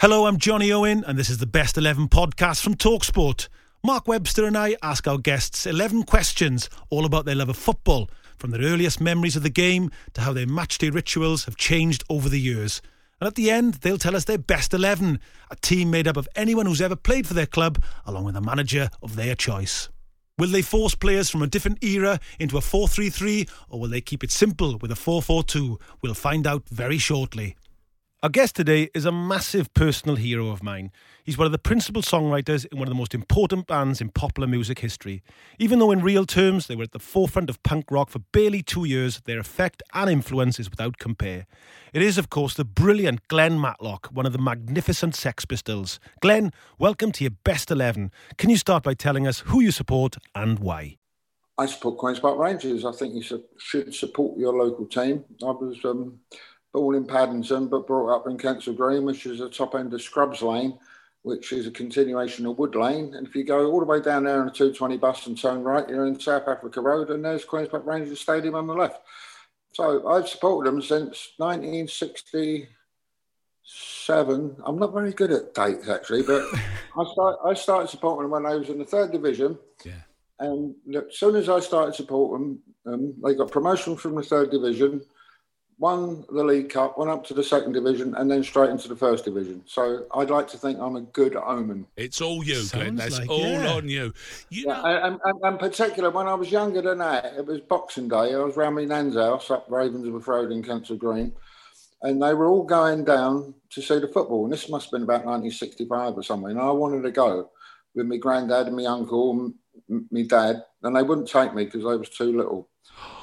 Hello, I'm Jonny Owen, and this is the Best 11 podcast from Talksport. Mark Webster and I ask our guests 11 questions all about their love of football, from their earliest memories of the game to how their matchday rituals have changed over the years. And at the end, they'll tell us their best 11, a team made up of anyone who's ever played for their club, along with a manager of their choice. Will they force players from a different era into a 4 3 3, or will they keep it simple with a 4 4 2? We'll find out very shortly. Our guest today is a massive personal hero of mine. He's one of the principal songwriters in one of the most important bands in popular music history. Even though in real terms they were at the forefront of punk rock for barely two years, their effect and influence is without compare. It is, of course, the brilliant Glen Matlock, one of the magnificent Sex Pistols. Glen, welcome to your best 11. Can you start by telling us who you support and why? I support Queen's Park Rangers. I think you should support your local team. I was um, born in Paddington, but brought up in Kensal Green, which is the top end of Scrubs Lane, which is a continuation of Wood Lane. And if you go all the way down there on a 220 bus and turn right, you're in South Africa Road, and there's Queen's Park Rangers Stadium on the left. So I've supported them since 1967. I'm not very good at dates actually, but I, start, I started supporting them when I was in the third division. Yeah. And as soon as I started supporting them, um, they got promotion from the third division won the League Cup, went up to the second division, and then straight into the first division. So I'd like to think I'm a good omen. It's all you, Sounds Glen. That's like, all yeah. on you. you yeah, know... and, and, and, particular, when I was younger than that, it was Boxing Day. I was round my nan's house up Ravensworth Road in Kensal Green, and they were all going down to see the football. And this must have been about 1965 or something. And I wanted to go with my granddad and my uncle and my dad, and they wouldn't take me because I was too little.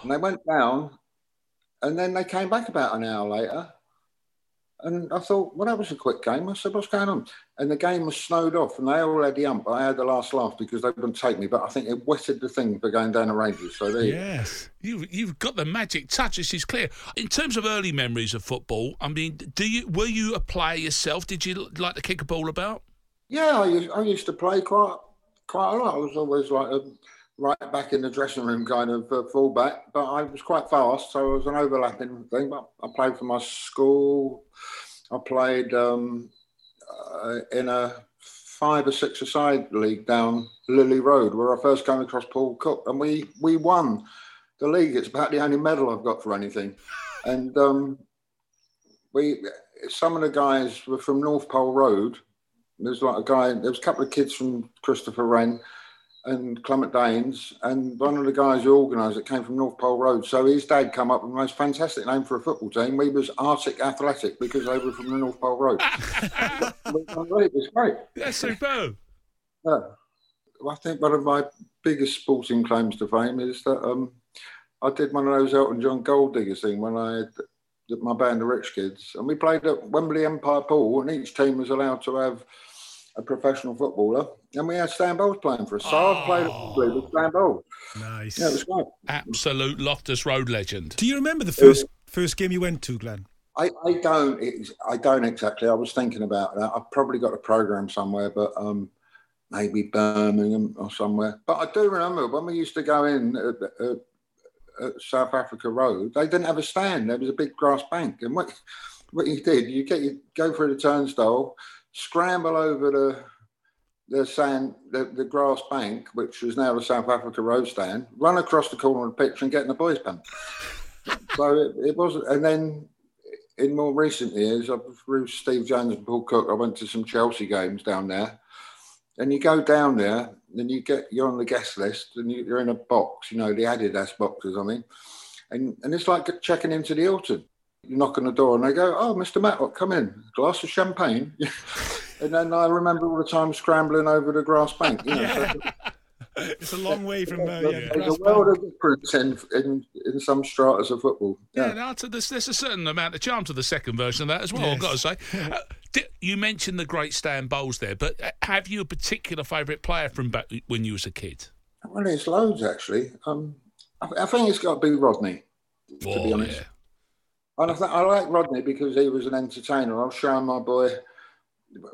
And they went down and then they came back about an hour later. And I thought, well, that was a quick game. I said, what's going on? And the game was snowed off, and they all had the ump. I had the last laugh because they wouldn't take me, but I think it wetted the thing for going down the Rangers. So there yes, you have you've got the magic touch. This is clear. In terms of early memories of football, I mean, do you were you a player yourself? Did you like to kick a ball about? Yeah, I used, I used to play quite quite a lot. I was always like a right back in the dressing room kind of uh, fullback, but I was quite fast, so it was an overlapping thing. But I played for my school. I played um, uh, in a five or six aside league down Lillie Road, where I first came across Paul Cook, and we we won the league. It's about the only medal I've got for anything, and um, we some of the guys were from North Pole Road. There's like a guy. There was a couple of kids from Christopher Wren and Clement Danes, and one of the guys who organised it came from North Pole Road. So his dad come up with the most fantastic name for a football team. We was Arctic Athletic because they were from the North Pole Road. it was great. That's superb. Yeah. I think one of my biggest sporting claims to fame is that um, I did one of those Elton John Goaldiggers thing when I had my band, the Rich Kids, and we played at Wembley Empire Pool, and each team was allowed to have a professional footballer, and we had Stan Bowles playing for us. So oh. I played at with Stan Bowles. Nice. Yeah, it was great. Absolute Loftus Road legend. Do you remember the first first game you went to, Glen? I, I don't I don't exactly. I was thinking about that. I've probably got a program somewhere, but um, maybe Birmingham or somewhere. But I do remember when we used to go in at, at, at South Africa Road, they didn't have a stand. There was a big grass bank, and what what you did, you get you go through the turnstile scramble over the the sand, the, the grass bank, which is now the South Africa road stand, run across the corner of the pitch and get in the boys' pen. so it, it was, and then in more recent years, with Steve Jones and Paul Cook. I went to some Chelsea games down there, and you go down there, and you get you're on the guest list, and you, are in a box, you know, the Adidas boxes, I mean, and and it's like checking into the Hilton. You knock on the door, and they go, "Oh, Mr. Matlock, come in, glass of champagne." and then I remember all the time scrambling over the grass bank. You know, yeah. so, it's a long way from uh, yeah, there's a world of difference in, in, in some stratas of football. Yeah, yeah no, there's, there's a certain amount of charm to the second version of that as well. Yes. I've got to say. Uh, you mentioned the great Stan Bowles there, but uh, have you a particular favourite player from back when you was a kid? Well, there's loads actually. Um, I, I, think it's got to be Rodney. To oh, be honest. And I, th- I like Rodney because he was an entertainer. I was showing my boy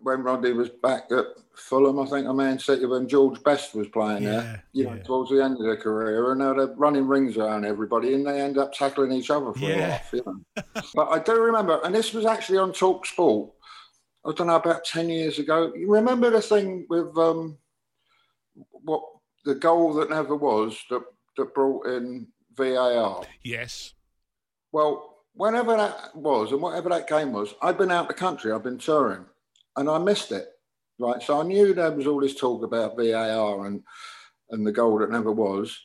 when Rodney was back at Fulham, I think, a Man City, when George Best was playing yeah, there, you yeah. know, towards the end of their career, and now they're running rings around everybody, and they end up tackling each other for yeah. a laugh, you know. but I do remember, and this was actually on Talk Sport, I don't know, about 10 years ago. You remember the thing with um, what the goal that never was that, that brought in VAR? Yes. Well, whenever that was and whatever that game was, I've been out the country, I've been touring and I missed it. Right, so I knew there was all this talk about VAR and and the goal that never was,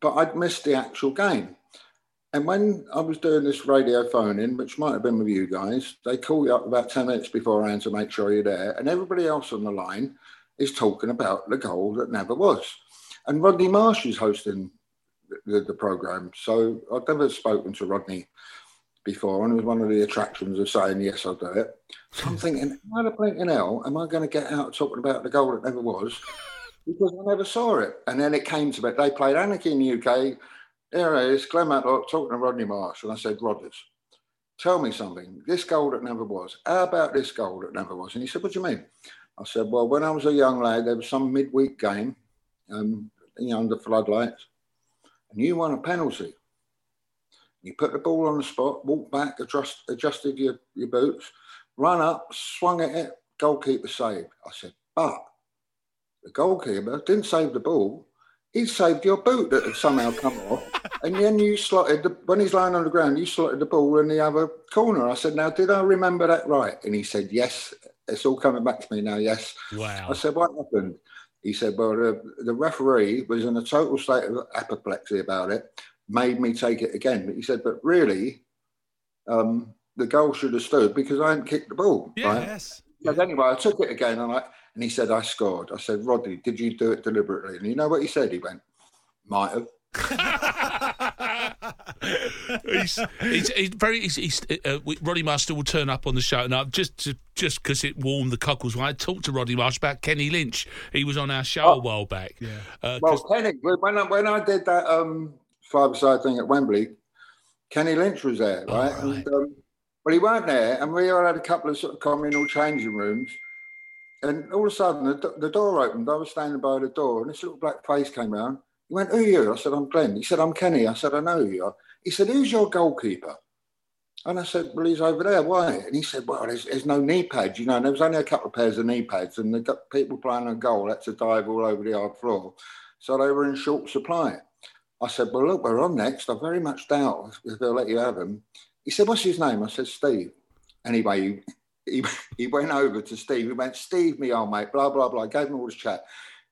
but I'd missed the actual game. And when I was doing this radio phone in, which might have been with you guys, they call you up about 10 minutes beforehand to make sure you're there. And everybody else on the line is talking about the goal that never was. And Rodney Marsh is hosting the, the program. So I've never spoken to Rodney before, and it was one of the attractions of saying, Yes, I'll do it. So I'm thinking, how the blinking hell am I going to get out talking about the goal that never was? Because I never saw it. And then it came to me. They played Anarchy in the UK. Here it is, Glen Matlock talking to Rodney Marsh. And I said, Rodgers, tell me something. This goal that never was. How about this goal that never was? And he said, What do you mean? I said, Well, when I was a young lad, there was some midweek game, um, you know, under floodlights, and you won a penalty. You put the ball on the spot, walk back, adjust, adjusted your, your boots, run up, swung at it, goalkeeper saved. I said, but the goalkeeper didn't save the ball. He saved your boot that had somehow come off. And then you slotted, the, when he's lying on the ground, you slotted the ball in the other corner. I said, now, did I remember that right? And he said, yes. It's all coming back to me now, yes. Wow. I said, what happened? He said, well, the, the referee was in a total state of apoplexy about it made me take it again. But he said, but really, um, the goal should have stood because I hadn't kicked the ball. Yes. Right? But anyway, I took it again and I and he said I scored. I said, Rodney, did you do it deliberately? And you know what he said? He went, might have. he's, he's, he's, very. He's, he's, uh, Roddy Marsh will turn up on the show now just just because it warmed the cockles. When I talked to Roddy Marsh about Kenny Lynch, he was on our show oh. a while back. Yeah. Uh, well, Kenny, when I, when I did that um, five-a-side thing at Wembley, Kenny Lynch was there, right? Oh, right. And, um, well, he weren't there, and we all had a couple of sort of communal changing rooms. And all of a sudden, the, the door opened. I was standing by the door, and this little black face came out. He went, "Who are you?" I said, "I'm Glen." He said, "I'm Kenny." I said, "I know you are." He said, "Who's your goalkeeper?" And I said, "Well, he's over there. Why?" And he said, "Well, there's, there's no knee pads, you know. And there was only a couple of pairs of knee pads, and the people playing a goal had to dive all over the hard floor, so they were in short supply." I said, Well, look, we're on next. I very much doubt if they'll let you have him. He said, What's his name? I said, Steve. Anyway, he, he went over to Steve. He went, Steve, me old mate, blah, blah, blah. I gave him all this chat.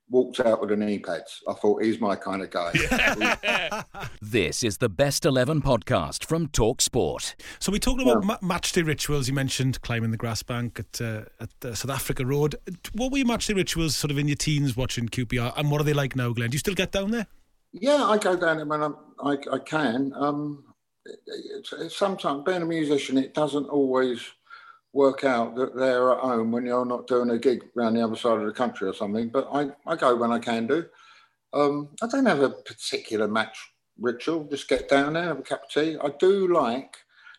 Walked out with the knee pads. I thought he's my kind of guy. this is the Best 11 podcast from Talk Sport. So we talked about yeah. ma- matchday rituals. You mentioned climbing the grass bank at, uh, at uh, South Africa Road. What were your matchday rituals sort of in your teens watching QPR? And what are they like now, Glen? Do you still get down there? Yeah, I go down there when I'm, I, I can. Um, it's sometimes being a musician, it doesn't always work out that they're at home when you're not doing a gig around the other side of the country or something. But I, I go when I can do. Um, I don't have a particular match ritual. Just get down there, have a cup of tea. I do like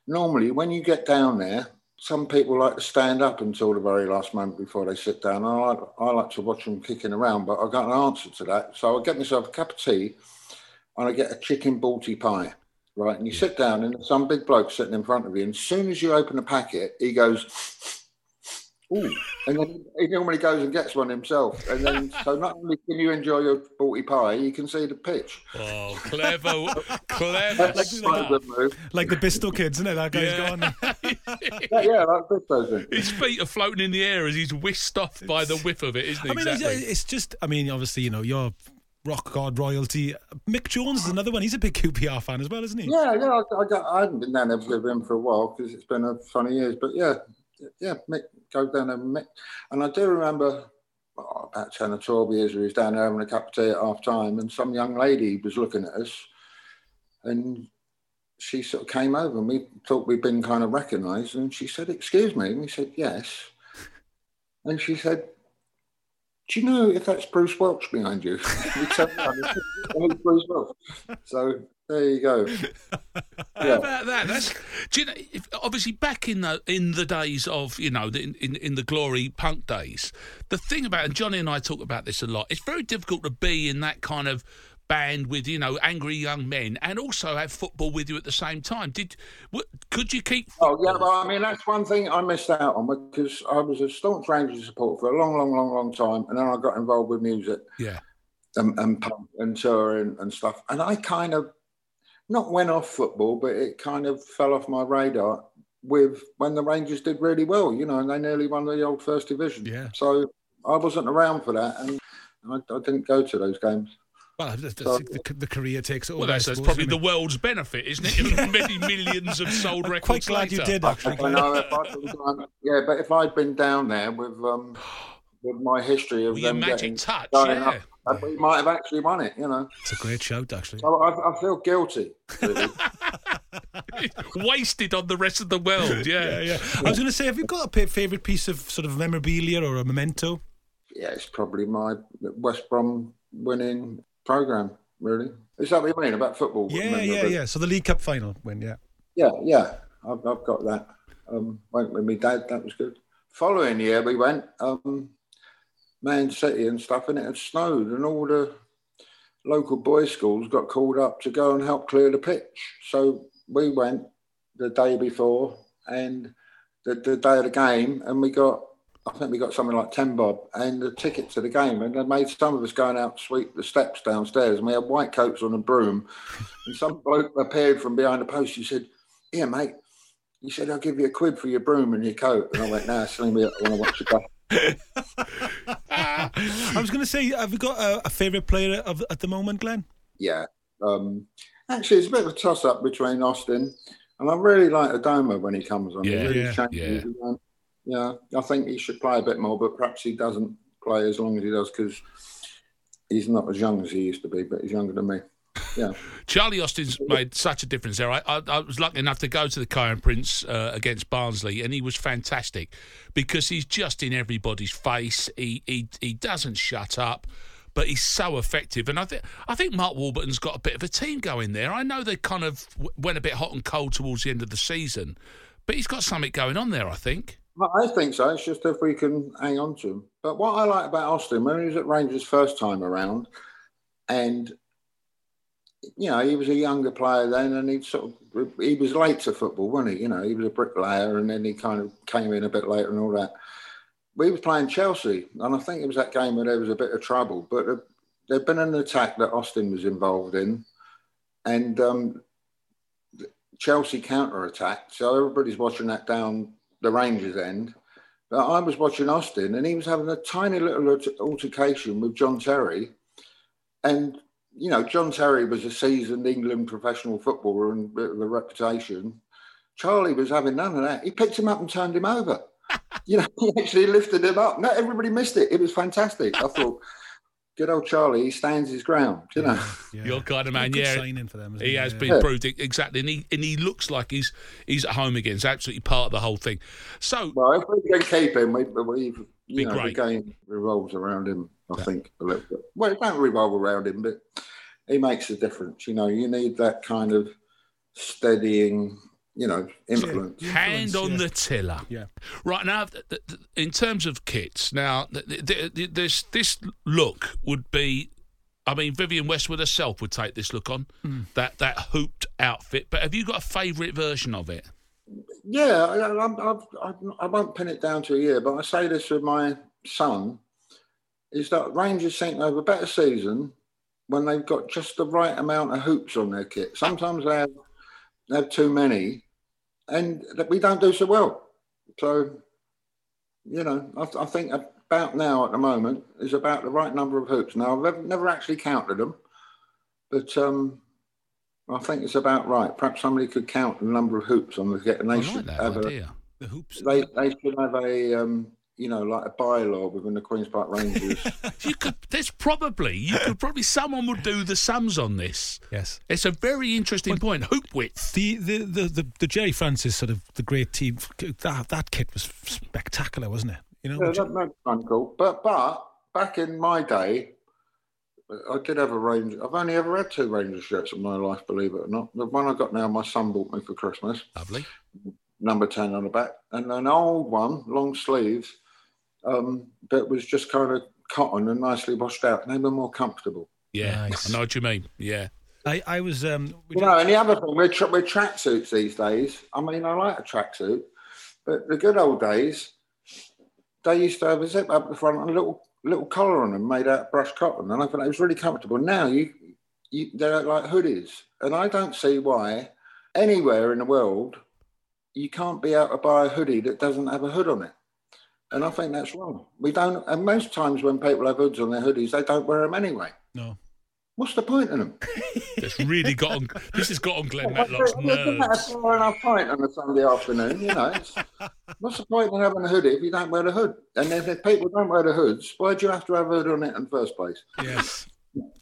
normally when you get down there, some people like to stand up until the very last moment before they sit down. I, I like to watch them kicking around, but I've got an answer to that. So I get myself a cup of tea and I get a chicken balti pie, right? And you sit down and there's some big bloke sitting in front of you. And as soon as you open the packet, he goes, Ooh. And then he normally goes and gets one himself. And then, so not only can you enjoy your balti pie, you can see the pitch. Oh, clever, clever That's quite a stuff. good move. Like the Bisto kids, isn't it? That guy's Yeah. gone. Yeah, yeah, that's good, those things. His feet are floating in the air as he's whisked off by the whiff of it, isn't he? I mean, it's- exactly. it's just, I mean, obviously, you know, you're rock god royalty. Mick Jones is another one. He's a big QPR fan as well, isn't he? Yeah, yeah. I, I, I hadn't been down there with him for a while because it's been a funny years. But yeah, yeah, Mick go down there. and I do remember oh, about ten or twelve years we was down there having a cup of tea at half time, and some young lady was looking at us, and she sort of came over, and we thought we'd been kind of recognised, and she said, "Excuse me," and we said, "Yes," and she said. Do you know if that's Bruce Welch behind you? we said, "No, it's Bruce Welch. So there you go. How about that? That's do you know, if, obviously back in the in the days of you know the, in in the glory punk days. The thing about and Jonny and I talk about this a lot. It's very difficult to be in that kind of band with you know angry young men and also have football with you at the same time. Did what, could you keep? Oh yeah, football? well, I mean that's one thing I missed out on because I was a staunch Rangers supporter for a long, long, long, long time, and then I got involved with music yeah. and, and punk and touring and stuff, and I kind of not went off football, but it kind of fell off my radar with when the Rangers did really well, you know, and they nearly won the old First Division. Yeah. So I wasn't around for that, and I, I didn't go to those games. Well, the, the, So- the, the career takes it over. Well, that's, I that's probably the world's benefit, isn't it? Many millions of sold I'm records. quite glad you did, actually. I know if I'd been yeah, but if I'd been down there with um, with my history of With your them magic getting touch, yeah. up, we might have actually won it, you know. It's a great shout, actually. So I, I feel guilty. Really. Wasted on the rest of the world. Yeah, Yeah, yeah. I was going to say, have you got a favourite piece of sort of memorabilia or a memento? yeah, it's probably my West Brom winning program. Really, is that what you mean about football? Yeah, Remember, yeah, but- yeah. So the League Cup final win, yeah. Yeah, yeah, I've, I've got that. Um, went with my dad, that was good. Following year, we went um, Man City and stuff, and it had snowed, and all the local boys' schools got called up to go and help clear the pitch. So we went the day before and the, the day of the game, and we got, I think we got something like 10 bob and the ticket to the game. And they made some of us going out sweep the steps downstairs, and we had white coats on a broom. And some bloke appeared from behind the post. He said, Here, mate. He said, I'll give you a quid for your broom and your coat. And I went, Nah, sling me up when I watch the game. I was going to say, have you got a, a favourite player of, at the moment, Glen? Yeah. Um, actually, it's a bit of a toss up between Austin and I really like Adomah when he comes on. Yeah, he really yeah, changes. you know. Yeah, I think he should play a bit more, but perhaps he doesn't play as long as he does because he's not as young as he used to be, but he's younger than me. Yeah. Charlie Austin's made such a difference there. I, I, I was lucky enough to go to the Kiyan Prince uh, against Barnsley, and he was fantastic because he's just in everybody's face. He he, he doesn't shut up, but he's so effective. And I think I think Mark Warburton's got a bit of a team going there. I know they kind of w- went a bit hot and cold towards the end of the season, but he's got something going on there. I think. Well, I think so. It's just if we can hang on to him. But what I like about Austin, when he was at Rangers first time around, and you know, he was a younger player then, and he sort of he was late to football, wasn't he? You know, he was a bricklayer, and then he kind of came in a bit later and all that. We was playing Chelsea, and I think it was that game where there was a bit of trouble. But uh, there'd been an attack that Austin was involved in, and um, Chelsea counter attacked. So everybody's watching that down the Rangers end. But I was watching Austin, and he was having a tiny little altercation with John Terry. And, you know, John Terry was a seasoned England professional footballer and a bit of a reputation. Charlie was having none of that. He picked him up and turned him over. you know, he actually lifted him up. No, everybody missed it. It was fantastic. I thought, good old Charlie, he stands his ground, you know. Yeah. Your kind of man, yeah. signing for them. isn't He has Yeah. been Yeah. proved exactly, and he and he looks like he's he's at home again. It's absolutely part of the whole thing. So Well, if we can keep him, we, we Be you know, great. the game revolves around him, I think, a little bit. Well, it don't revolve around him, but he makes a difference. You know, you need that kind of steadying, you know, influence. hand on yeah. the tiller. Yeah. Right now, th- th- th- in terms of kits, now th- th- th- this this look would be. I mean, Vivienne Westwood herself would take this look on Hmm. that that hooped outfit. But have you got a favourite version of it? Yeah, I, I've, I've, I won't pin it down to a year, but I say this with my son: is that Rangers seem to have a better season when they've got just the right amount of hoops on their kit. Sometimes they have, they have too many, and that we don't do so well. So, you know, I, I think about now at the moment is about the right number of hoops. Now, I've never actually counted them, but um, I think it's about right. Perhaps somebody could count the number of hoops on the kit, and they I should like have idea. a. The hoops. They, they should have a um, you know like a bylaw within the Queens Park Rangers. You could. There's probably you could probably someone would do the sums on this. Yes. It's a very interesting point. Hoop width. The, the, the, the, the Gerry Francis sort of the great team that that kit was spectacular, wasn't it? You know, Yeah, which- that, that's uncool. But but back in my day, I did have a range. I've only ever had two Ranger shirts in my life, believe it or not. The one I got now, my son bought me for Christmas, Lovely. number ten on the back, and an old one, long sleeves, um, that was just kind of cotton and nicely washed out, and they were more comfortable. Yeah, Nice. I know what you mean. Yeah. I, I was um, we You know, and the other thing with, tra- with tracksuits these days, I mean, I like a tracksuit, but the good old days, they used to have a zip up the front and a little little collar on them made out of brushed cotton, and I thought it was really comfortable. Now you, you they're like hoodies, and I don't see why anywhere in the world you can't be able to buy a hoodie that doesn't have a hood on it. And I think that's wrong. We don't, and most times when people have hoods on their hoodies, they don't wear them anyway. no. What's the point in them? It's really got on. This has got on Glen Matlock's What's the nerves. four and a pint on a Sunday afternoon? You know, what's the point in having a hoodie if you don't wear the hood? And then if people don't wear the hoods, why do you have to have a hood on it in the first place? Yes.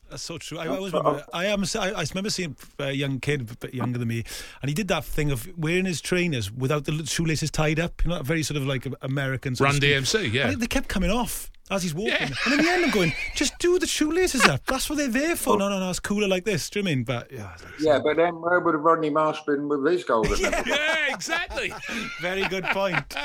That's so true. I, I always remember. I am. I, I remember seeing a young kid, a bit younger than me, and he did that thing of wearing his trainers without the shoelaces tied up. You know, very sort of like American. Run. DMC, yeah. They kept coming off as he's walking, Yeah. and in the end, I'm going, just do the shoelaces up. That's what they're there for. No, no, no. It's cooler like this. Do you know I mean? But yeah, like- Yeah, but then where would Rodney Marsh been with his golden? Yeah, exactly. Very good point.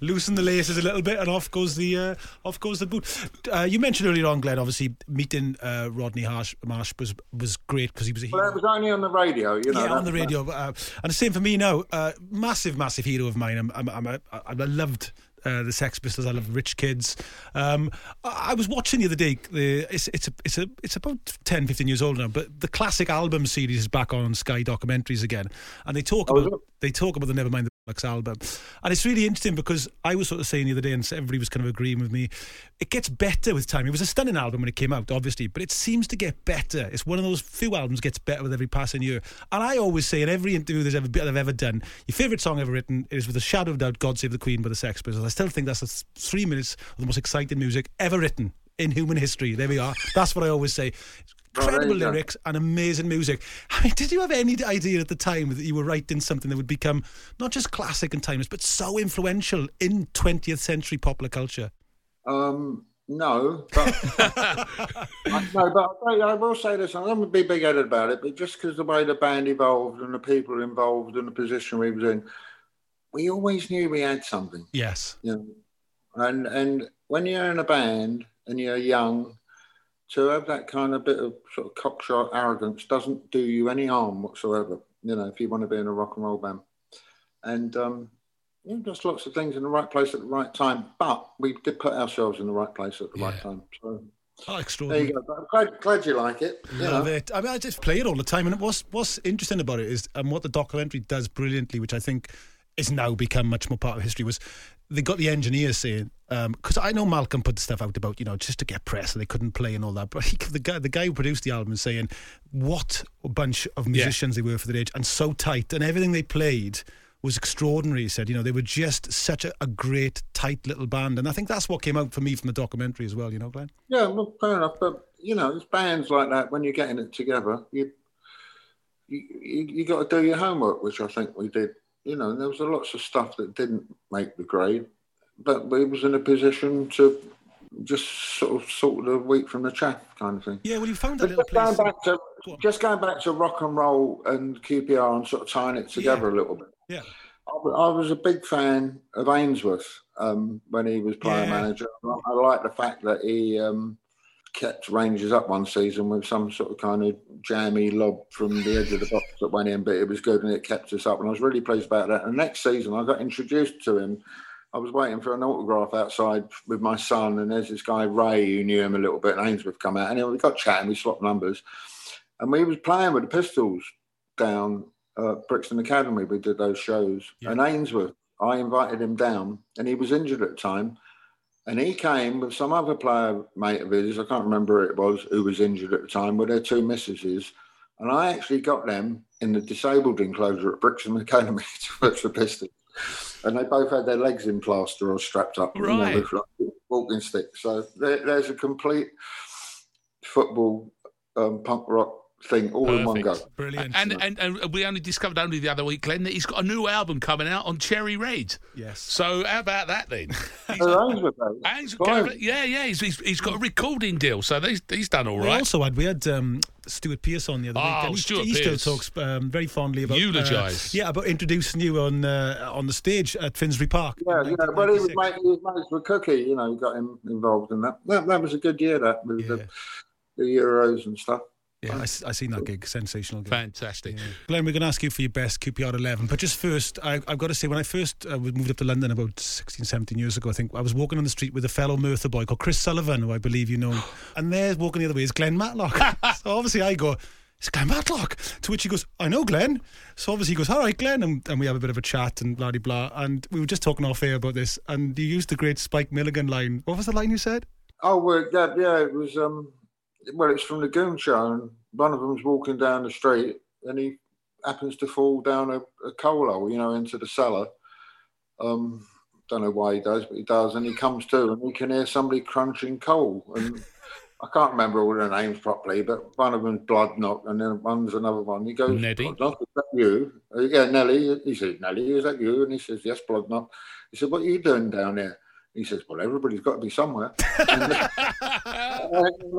Loosen the laces a little bit, and off goes the uh, off goes the boot. Uh, you mentioned earlier on, Glen. Obviously, meeting uh, Rodney Harsh, Marsh was was great because he was a Well, hero. that was only on the radio, you know. yeah, on the radio. Uh, and the same for me now. Uh, massive, massive hero of mine. I'm, I'm, I'm a, I, I loved. Uh, the Sex Pistols. I love Rich Kids. Um, I, was watching the other day. The, it's it's a, it's a, it's about 10, 15 years old now. But the classic album series is back on Sky documentaries again, and they talk Oh, about they talk about the Nevermind Bollocks album, and it's really interesting because I was sort of saying the other day, and everybody was kind of agreeing with me. It gets better with time. It was a stunning album when it came out, obviously, but it seems to get better. It's one of those few albums gets better with every passing year. And I always say in every interview there's ever I've ever done, your favourite song ever written is with a shadow of doubt, "God Save the Queen" by the Sex Pistols. I still think that's three minutes of the most exciting music ever written in human history. There we are. That's what I always say. Well, there Incredible go. lyrics and amazing music. I mean, did you have any idea at the time that you were writing something that would become not just classic and timeless, but so influential in 20th century popular culture? Um, no, but I, no, but I'll I will say this. I'm going to be big-headed about it, but just because the way the band evolved and the people involved and the position we was in, we always knew we had something. Yes. You know, and and when you're in a band and you're young, to have that kind of bit of sort of cockshot arrogance doesn't do you any harm whatsoever. You know, if you want to be in a rock and roll band, and um, yeah, just lots of things in the right place at the right time. But we did put ourselves in the right place at the right time. So Oh, there extraordinary. you go. I'm glad, glad you like it. You Love know. it. I mean, I just play it all the time. And what's what's interesting about it is, and what the documentary does brilliantly, which I think is now become much more part of history, was they got the engineers saying, um, because I know Malcolm put the stuff out about you know just to get press and they couldn't play and all that, but he, the guy the guy who produced the album is saying what a bunch of musicians they were for their age and so tight and everything they played. Was extraordinary. He said, you know, they were just such a, a great, tight little band, and I think that's what came out for me from the documentary as well. You know, Glen. Yeah, well, fair enough. But you know, it's bands like that when you're getting it together, you you you, you got to do your homework, which I think we did. You know, there was a lots of stuff that didn't make the grade, but we was in a position to just sort of sort the wheat from the chaff kind of thing. Yeah, well, you found that little just going place. back to just going back to rock and roll and QPR and sort of tying it together a little bit. Yeah. I was a big fan of Ainsworth um, when he was player Yeah. manager. I, I like the fact that he um, kept Rangers up one season with some sort of kind of jammy lob from the edge of the box that went in, but it was good and it kept us up. And I was really pleased about that. And next season, I got introduced to him. I was waiting for an autograph outside with my son, and there's this guy Ray who knew him a little bit. And Ainsworth come out, and we got chatting. We swapped numbers, and we was playing with the Pistols down at Brixton Academy. We did those shows, Yeah. and Ainsworth. I invited him down, and he was injured at the time. And he came with some other player mate of his, I can't remember who it was, who was injured at the time, with their two missuses. And I actually got them in the disabled enclosure at Brixton Academy to watch the Pistons. And they both had their legs in plaster or strapped up you know, like walking sticks. So there, there's a complete football um, punk rock thing all in one go. Brilliant. And, and and we only discovered only the other week, Glen, that he's got a new album coming out on Cherry Red. yes. So how about that then? He's- So Ainsworth, though, Hans fine. Garrett- yeah, yeah, he's, he's, he's got a recording deal, so he's, he's done all We also had we had um, Stuart Pearce on the other Oh, week. and he, Stuart he still Pearce. talks um, very fondly about uh, Eulogise. yeah, about introducing you on uh, on the stage at Finsbury Park. Yeah, in yeah. Well, he was 1996. mate, he was mates with Cookie. You know, got him involved in that. That, that was a good year. That with Yeah. the, the Euros and stuff. Yeah, I, s- I seen that gig. Sensational gig. Fantastic. Glen, we're going to ask you for your best QPR 11. But just first, I, I've got to say, when I first uh, moved up to London about 16, 17 years ago, I think, I was walking on the street with a fellow Merthyr boy called Chris Sullivan, who I believe you know. And there, walking the other way, is Glen Matlock. so obviously I go, it's Glen Matlock. To which he goes, I know Glen. So obviously he goes, all right, Glen. And, and we have a bit of a chat and blah, de blah. And we were just talking off air about this. And you used the great Spike Milligan line. What was the line you said? Oh, well, yeah, yeah. It was um, well, it's from the Goon Show, and one of them's walking down the street, and he happens to fall down a, a coal hole, you know, into the cellar. Um, don't know why he does, but he does, and he comes to, and he can hear somebody crunching coal, and I can't remember all the names properly, but one of them's Bloodnok, and then one's another one. He goes, Neddy. "Bloodnok, is that you? Uh, yeah, Nelly. He says, Nelly, is that you? And he says, yes, Bloodnok. He said, what are you doing down there? He says, well, everybody's got to be somewhere. And, uh,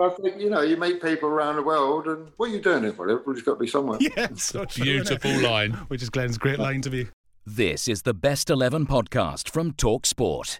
I think, you know, you meet people around the world, and what are you doing here for? Everybody's got to be somewhere. Yeah, so true. Beautiful line. Which is Glen's great line to me. This is the Best 11 podcast from Talk Sport.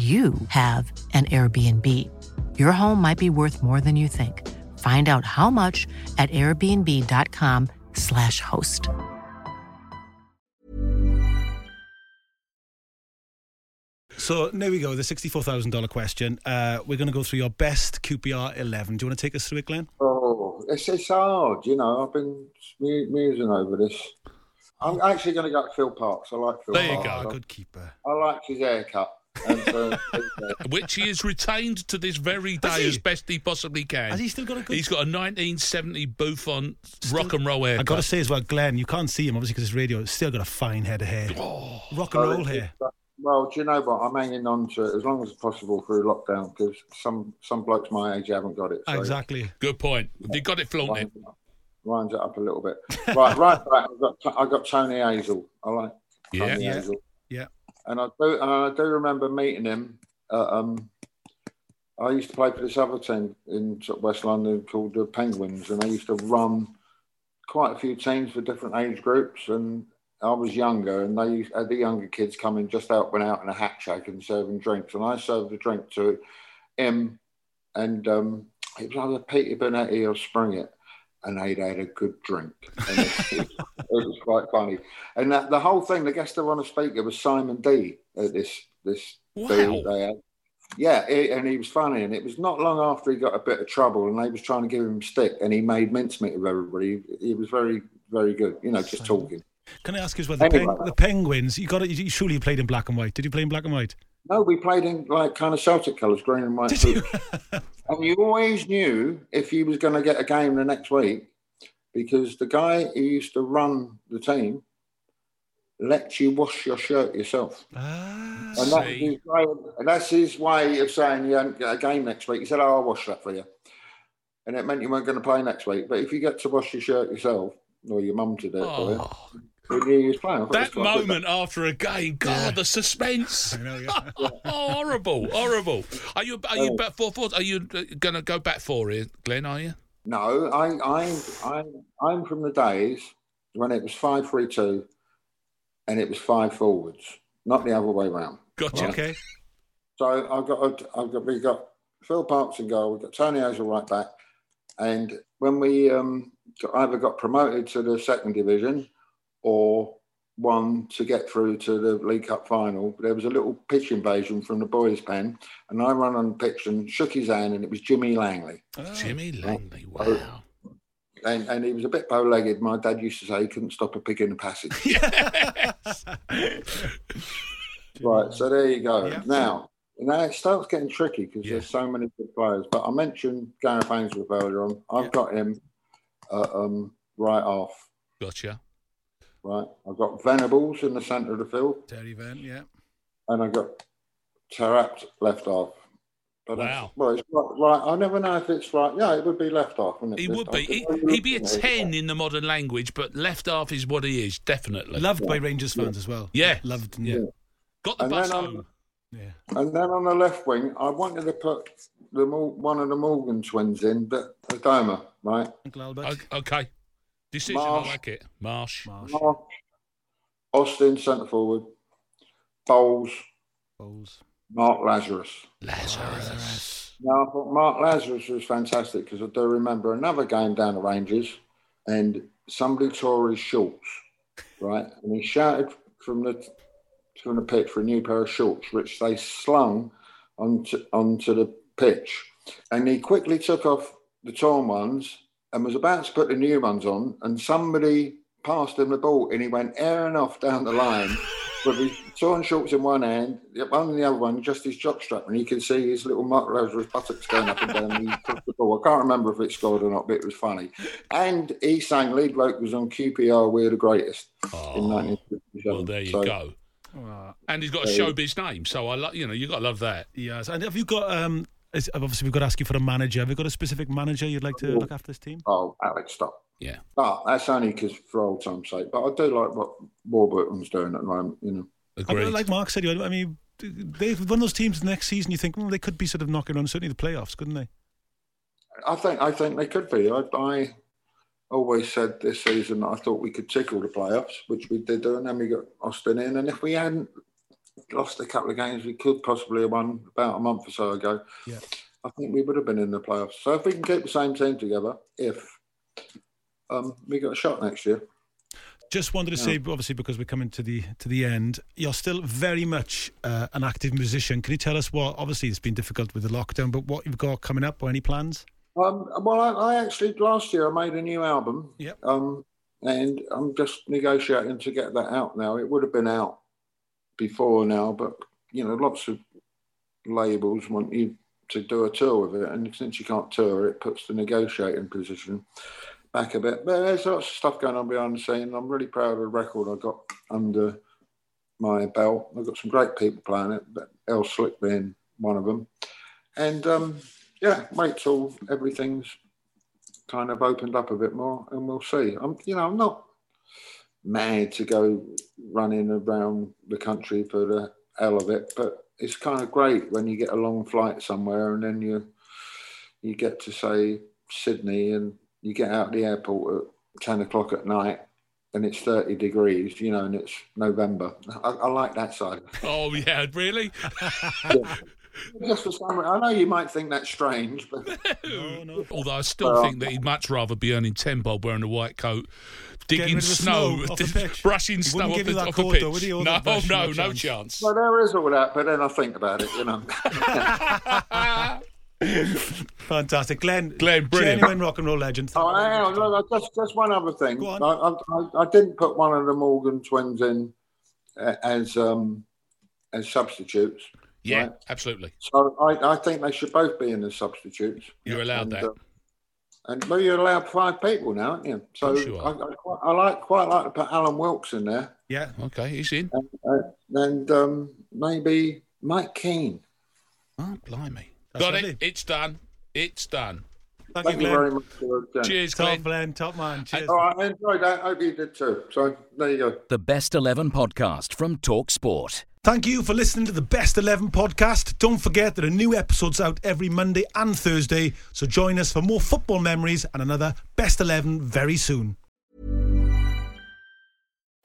you have an Airbnb. Your home might be worth more than you think. Find out how much at airbnb.com/slash host. So there we go, the $64,000 question. Uh, we're going to go through your best QPR 11. Do you want to take us through it, Glen? Oh, it's, it's hard, you know. I've been musing over this. I'm actually going to go to Phil Parkes. I like Phil There you Parkes. go. Good keeper. I like his haircut. And, uh, Which he has retained to this very day as best he possibly can. Has he still got a good- He's got a 1970 Buffon rock and roll haircut. I got to say as well, Glen, you can't see him obviously because it's radio. Still got a fine head of hair. Oh. Rock and So roll it's- hair. Well, do you know what? I'm hanging on to it as long as possible through lockdown because some some blokes my age haven't got it. So Exactly. Good point. Have you got it flaunted? Winds it up a little bit. Right, right right. I've got, I got Tony Hazell. I like Tony Yeah. Hazell. Yeah. And I do, I do remember meeting him. Uh, um, I used to play for this other team in West London called the Penguins, and I used to run quite a few teams for different age groups. And I was younger, and they used, had the younger kids coming just helping out in a hat shake and serving drinks. And I served a drink to him, and um, it was either Peter Bonetti or Springett, and they'd had a good drink. And it, was quite funny. And that, the whole thing, the guest of honour speaker was Simon D. At this this deal they had. Yeah, it, and he was funny, and it was not long after he got a bit of trouble, and they was trying to give him stick, and he made mincemeat of everybody. He, he was very, very good, you know, just talking. Can I ask you as well? The, Anyway. peng- the Penguins. You got it. You, surely you played in black and white. Did you play in black and white? No, we played in like kind of Celtic colours, green and white. boots. and you always knew if he was going to get a game the next week because the guy who used to run the team let you wash your shirt yourself. Ah, And his, way, and that's his way of saying you haven't got a game next week. He said, oh, I'll wash that for you. And it meant you weren't going to play next week. But if you get to wash your shirt yourself, or your mum to do it for you, Oh, you knew you was playing. I thought it was that quite good. moment after a game, God, the suspense. I know, yeah. oh, horrible, horrible. Are you are you back four four? Are you going to go back four here, Glen? Are you? No, I, I, I, I'm from the days when it was five three two, and it was five forwards, not the other way round. Gotcha. okay. So I've got, a- I've got, we got Phil Parkes in goal, we've got Tony Hazell right back, and when we um, got, either got promoted to the second division or one to get through to the League Cup final, there was a little pitch invasion from the boys' pen, and I ran on the pitch and shook his hand, and it was Jimmy Langley. Jimmy Langley. Wow. And, and he was a bit bow-legged. My dad used to say he couldn't stop a pig in the passage. Right, so there you go. Yeah. Now, now it starts getting tricky because Yeah. there's so many good players. But I mentioned Gareth Ainsworth earlier on. I've Yeah. got him uh, um, right off. Gotcha. Right, I've got Venables in the centre of the field, Terry Venn. Yeah. and I've got Tarapt left off. But Wow. well, it's right, right. I never know if it's right. Yeah, it would be left off, wouldn't it? He Just- would I be. He, he'd be a ten in the modern language, but left half is what he is. Definitely. Loved by Rangers fans as well. Yeah. Loved. Yeah. Yeah. Got the And bus home. Yeah. And then on the left wing, I wanted to put the one of the Morgan twins in, but Adomah, right? Uncle Albert. Okay. Decision. Marsh. I like it. Marsh. Marsh. Marsh, Austin centre forward, Bowles, Bowles. Mark Lazarus. Lazarus. Now I thought Mark Lazarus was fantastic because I do remember another game down the Rangers, and somebody tore his shorts, right? And he shouted from the from the pitch for a new pair of shorts, which they slung onto onto the pitch, and he quickly took off the torn ones and was about to put the new ones on, and somebody passed him the ball, and he went airing off down the line. With his torn shorts in one hand, the one in the other one, just his jockstrap, and you can see his little Mark Lazarus buttocks going up and down. and He took the ball. I can't remember if it scored or not, but it was funny. And he sang "Lead Bloke" was on QPR. We're the greatest in Oh, 1957. well, there you So- go. Ah, And he's got a showbiz name, so I love. You know, you got to love that. yes. And have you got? Um, is, obviously, we've got to ask you for a manager. Have you got a specific manager you'd like to oh. look after this team? Oh, Alec Stock. Yeah. But that's only because for old time's sake. But I do like what Warburton's doing at the moment. You know. I mean, like Mark said, I mean, they've one of those teams next season. You think well, they could be sort of knocking on certainly the playoffs, couldn't they? I think I think they could be. I, I always said this season I thought we could tickle the playoffs, which we did do, and then we got Austin in. And if we hadn't lost a couple of games, we could possibly have won about a month or so ago. Yeah. I think we would have been in the playoffs. So if we can keep the same team together, if um, we got a shot next year. Just wanted to say, obviously, because we're coming to the to the end, you're still very much uh, an active musician. Can you tell us what? Obviously, it's been difficult with the lockdown, but what you've got coming up or any plans? Um, well, I, I actually last year I made a new album. Yep. Um, and I'm just negotiating to get that out now. It would have been out before now, but you know, lots of labels want you to do a tour with it, and since you can't tour, it puts the negotiating position back a bit. But there's lots of stuff going on behind the scene. I'm really proud of the record I got under my belt. I've got some great people playing it, but Earl Slick being one of them. And um, yeah, wait till everything's kind of opened up a bit more, and we'll see. I'm, you know, I'm not mad to go running around the country for the hell of it, but it's kind of great when you get a long flight somewhere and then you you get to say Sydney and you get out the airport at 10 o'clock at night and it's 30 degrees, you know, and it's November. I, I like that side. Oh, yeah, really? yeah. Just for some I know you might think that's strange, but. no, no. Although I still think that he'd much rather be earning 10 bob wearing a white coat, digging snow, snow brushing snow off, the, off a pitch. Though, no, no, no, no chance. chance. Well, there is all that, but then I think about it, you know. Fantastic, Glen. Glen, brilliant. Genuine rock and roll legend. Oh, hang on, look, just, just one other thing. I, I, I, didn't put one of the Morgan twins in uh, as um, as substitutes. Yeah, right? absolutely. So I, I think they should both be in the substitutes. You're allowed and, that. Uh, and well, you're allowed five people now, aren't you? So I, I, quite, I, like quite like to put Alan Wilks in there. Yeah, okay, he's in. And, uh, and um, maybe Mike Keen. Oh, blimey. That's Got lovely. it. It's done. It's done. Thank, Thank you, you, very much. For Cheers, top Glen. Glen. Top man. Cheers. All right, I enjoyed that. Hope you did too. So there you go. The Best 11 podcast from Talk Sport. Thank you for listening to the Best 11 podcast. Don't forget that a new episode's out every Monday and Thursday, so join us for more football memories and another Best 11 very soon.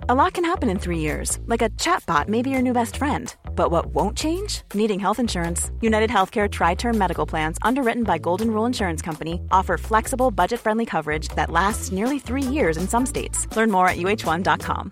A lot can happen in three years, like a chatbot may be your new best friend. But what won't change? Needing health insurance. United Healthcare Tri Term Medical Plans, underwritten by Golden Rule Insurance Company, offer flexible, budget friendly coverage that lasts nearly three years in some states. Learn more at uh1.com.